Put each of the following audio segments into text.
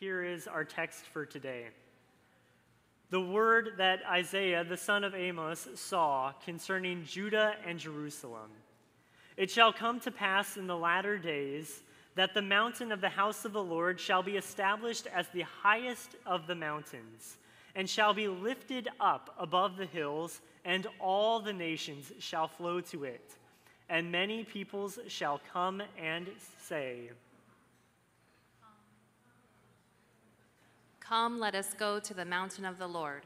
here is our text for today. The word that Isaiah, the son of Amos, saw concerning Judah and Jerusalem. It shall come to pass in the latter days that the mountain of the house of the Lord shall be established as the highest of the mountains, and shall be lifted up above the hills, and all the nations shall flow to it. And many peoples shall come and say, Come, let us go to the mountain of the Lord.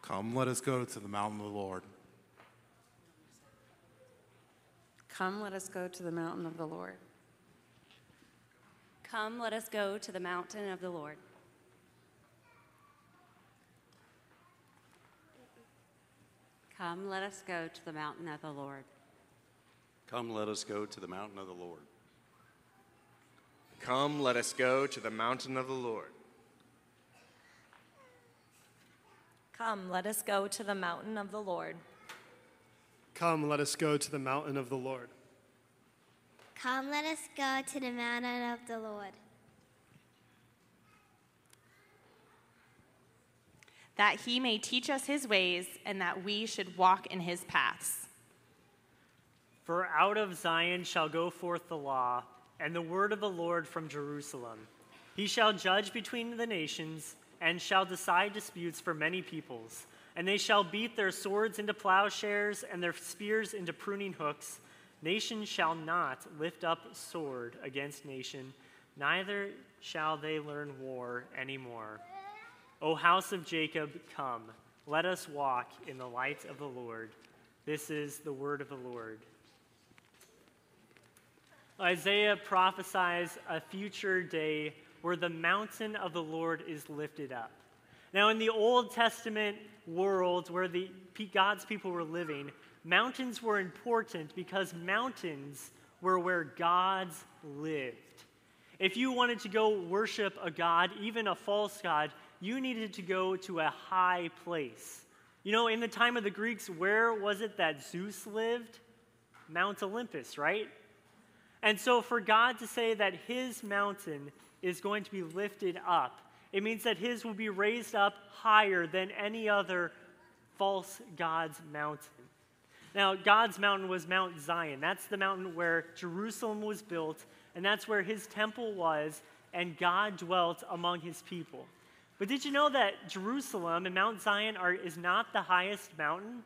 Come, let us go to the mountain of the Lord. Come, let us go to the mountain of the Lord. Come, let us go to the mountain of the Lord. Come, let us go to the mountain of the Lord. Come, let us go to the mountain of the Lord. Come, let us go to the mountain of the Lord. Come, let us go to the mountain of the Lord. Come, let us go to the mountain of the Lord. Come, let us go to the mountain of the Lord. That he may teach us his ways and that we should walk in his paths. For out of Zion shall go forth the law, and the word of the Lord from Jerusalem. He shall judge between the nations, and shall decide disputes for many peoples. And they shall beat their swords into plowshares, and their spears into pruning hooks. Nation shall not lift up sword against nation, neither shall they learn war anymore. O house of Jacob, come, let us walk in the light of the Lord. This is the word of the Lord. Isaiah prophesies a future day where the mountain of the Lord is lifted up. Now, in the Old Testament world where the, God's people were living, mountains were important because mountains were where gods lived. If you wanted to go worship a god, even a false god, you needed to go to a high place. You know, in the time of the Greeks, where was it that Zeus lived? Mount Olympus, right? And so, for God to say that his mountain is going to be lifted up, it means that his will be raised up higher than any other false God's mountain. Now, God's mountain was Mount Zion. That's the mountain where Jerusalem was built, and that's where his temple was, and God dwelt among his people. But did you know that Jerusalem and Mount Zion are, is not the highest mountain?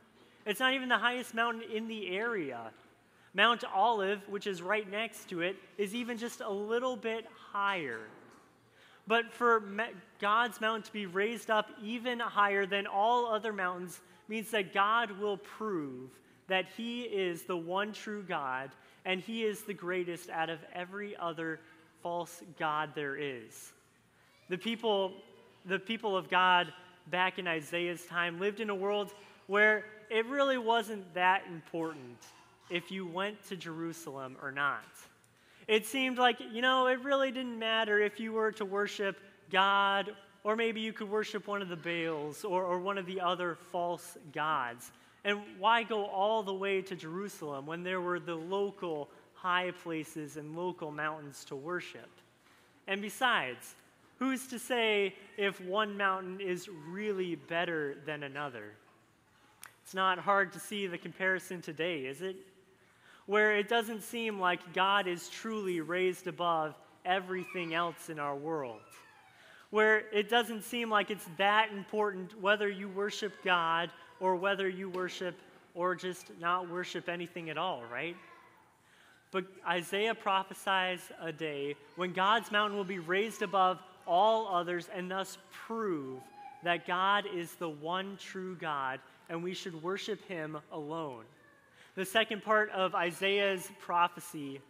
It's not even the highest mountain in the area. Mount Olive, which is right next to it, is even just a little bit higher. But for God's mountain to be raised up even higher than all other mountains means that God will prove that He is the one true God and He is the greatest out of every other false God there is. The people, the people of God back in Isaiah's time lived in a world where it really wasn't that important if you went to Jerusalem or not. It seemed like, you know, it really didn't matter if you were to worship God, or maybe you could worship one of the Baals or, or one of the other false gods. And why go all the way to Jerusalem when there were the local high places and local mountains to worship? And besides, who's to say if one mountain is really better than another? It's not hard to see the comparison today, is it? Where it doesn't seem like God is truly raised above everything else in our world. Where it doesn't seem like it's that important whether you worship God or whether you worship or just not worship anything at all, right? But Isaiah prophesies a day when God's mountain will be raised above all others and thus prove that God is the one true God and we should worship him alone. The second part of Isaiah's prophecy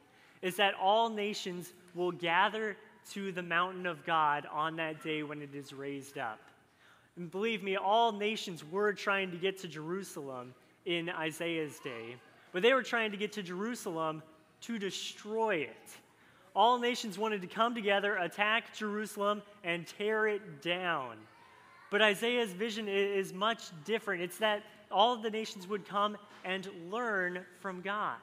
is that all nations will gather to the mountain of God on that day when it is raised up. And believe me, all nations were trying to get to Jerusalem in Isaiah's day, but they were trying to get to Jerusalem to destroy it. All nations wanted to come together, attack Jerusalem, and tear it down. But Isaiah's vision is much different. It's that all of the nations would come and learn from God.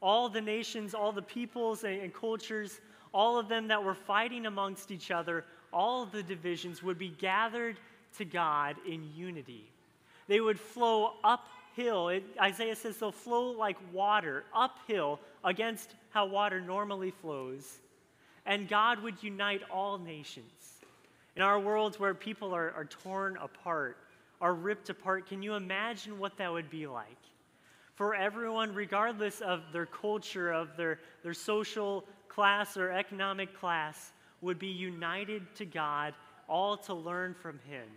All the nations, all the peoples and, and cultures, all of them that were fighting amongst each other, all the divisions would be gathered to God in unity. They would flow uphill. It, Isaiah says they'll flow like water uphill against how water normally flows. And God would unite all nations. In our worlds where people are, are torn apart, are ripped apart, can you imagine what that would be like? For everyone, regardless of their culture, of their, their social class or economic class, would be united to God, all to learn from Him.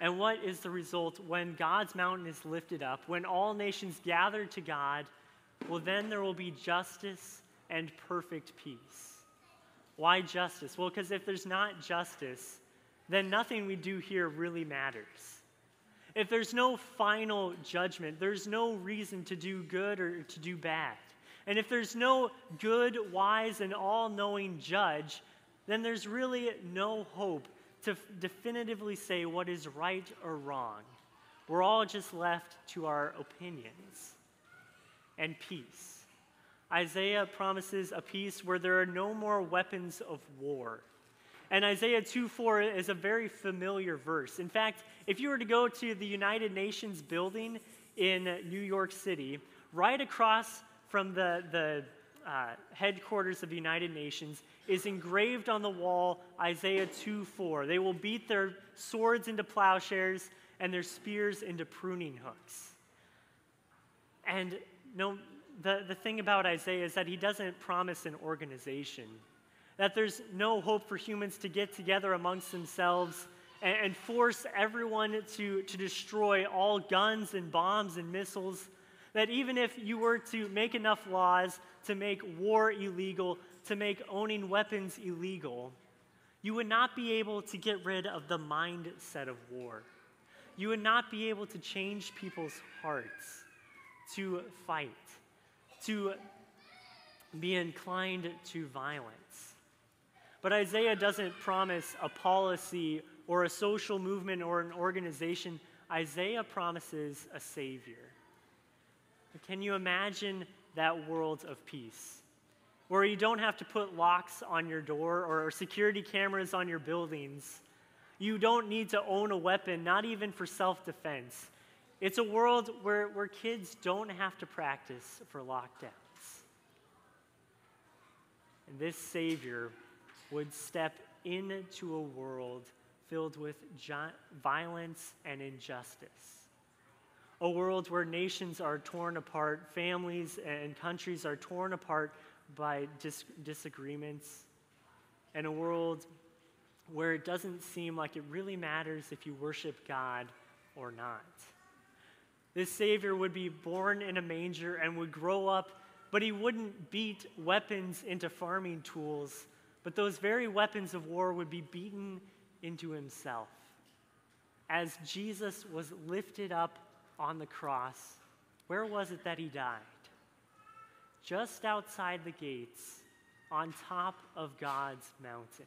And what is the result when God's mountain is lifted up, when all nations gather to God? Well, then there will be justice and perfect peace. Why justice? Well, because if there's not justice, then nothing we do here really matters. If there's no final judgment, there's no reason to do good or to do bad. And if there's no good, wise, and all knowing judge, then there's really no hope to definitively say what is right or wrong. We're all just left to our opinions and peace. Isaiah promises a peace where there are no more weapons of war. And Isaiah 2 4 is a very familiar verse. In fact, if you were to go to the United Nations building in New York City, right across from the, the uh, headquarters of the United Nations is engraved on the wall Isaiah 2 4. They will beat their swords into plowshares and their spears into pruning hooks. And no, the, the thing about Isaiah is that he doesn't promise an organization, that there's no hope for humans to get together amongst themselves and, and force everyone to, to destroy all guns and bombs and missiles. That even if you were to make enough laws to make war illegal, to make owning weapons illegal, you would not be able to get rid of the mindset of war. You would not be able to change people's hearts to fight to be inclined to violence. But Isaiah doesn't promise a policy or a social movement or an organization. Isaiah promises a Savior. Can you imagine that world of peace? Where you don't have to put locks on your door or security cameras on your buildings. You don't need to own a weapon, not even for self defense. It's a world where, where kids don't have to practice for lockdowns. And this Savior would step into a world filled with violence and injustice. A world where nations are torn apart, families and countries are torn apart by dis- disagreements, and a world where it doesn't seem like it really matters if you worship God or not. This Savior would be born in a manger and would grow up, but he wouldn't beat weapons into farming tools, but those very weapons of war would be beaten into himself. As Jesus was lifted up on the cross, where was it that he died? Just outside the gates, on top of God's mountain.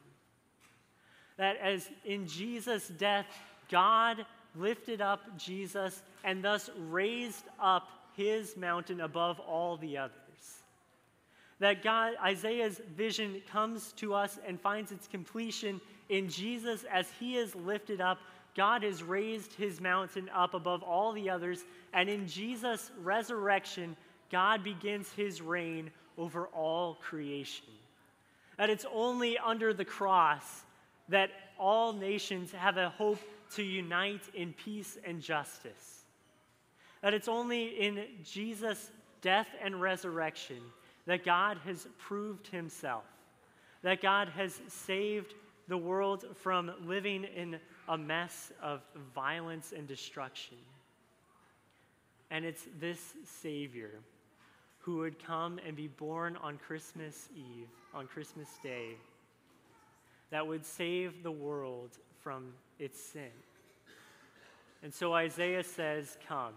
That as in Jesus' death, God lifted up Jesus and thus raised up his mountain above all the others. That God, Isaiah's vision comes to us and finds its completion in Jesus as he is lifted up. God has raised his mountain up above all the others, and in Jesus' resurrection, God begins his reign over all creation. That it's only under the cross that all nations have a hope to unite in peace and justice. That it's only in Jesus' death and resurrection that God has proved himself, that God has saved the world from living in a mess of violence and destruction. And it's this Savior who would come and be born on Christmas Eve, on Christmas Day, that would save the world from its sin. And so Isaiah says, Come,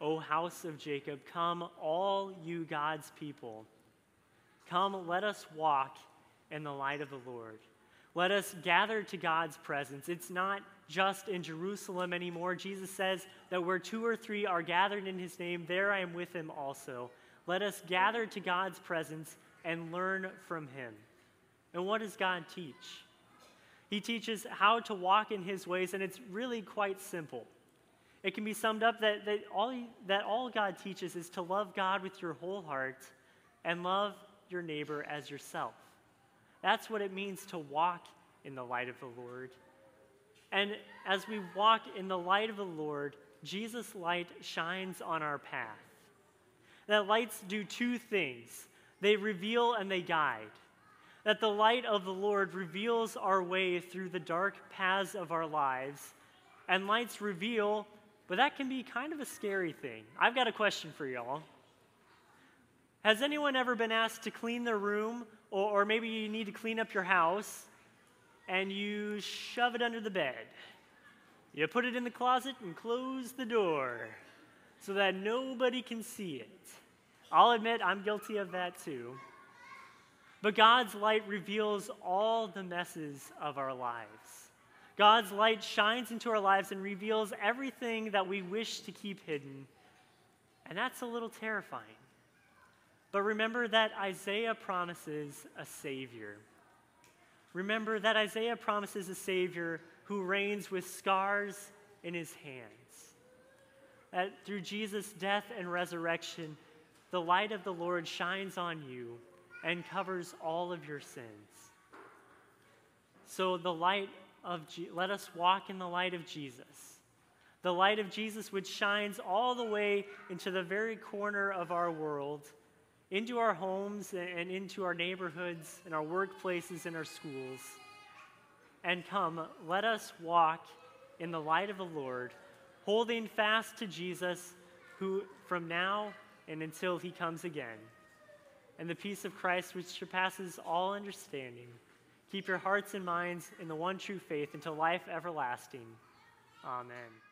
O house of Jacob, come, all you God's people. Come, let us walk in the light of the Lord. Let us gather to God's presence. It's not just in Jerusalem anymore. Jesus says that where two or three are gathered in his name, there I am with him also. Let us gather to God's presence and learn from him. And what does God teach? He teaches how to walk in his ways, and it's really quite simple. It can be summed up that, that, all, that all God teaches is to love God with your whole heart and love your neighbor as yourself. That's what it means to walk in the light of the Lord. And as we walk in the light of the Lord, Jesus' light shines on our path. That lights do two things they reveal and they guide. That the light of the Lord reveals our way through the dark paths of our lives, and lights reveal, but that can be kind of a scary thing. I've got a question for y'all. Has anyone ever been asked to clean their room, or, or maybe you need to clean up your house, and you shove it under the bed? You put it in the closet and close the door so that nobody can see it. I'll admit I'm guilty of that too. But God's light reveals all the messes of our lives. God's light shines into our lives and reveals everything that we wish to keep hidden. And that's a little terrifying. But remember that Isaiah promises a Savior. Remember that Isaiah promises a Savior who reigns with scars in his hands. That through Jesus' death and resurrection, the light of the Lord shines on you and covers all of your sins. So the light of Je- let us walk in the light of Jesus. The light of Jesus which shines all the way into the very corner of our world, into our homes and into our neighborhoods and our workplaces and our schools. And come, let us walk in the light of the Lord, holding fast to Jesus, who from now and until he comes again. And the peace of Christ, which surpasses all understanding, keep your hearts and minds in the one true faith until life everlasting. Amen.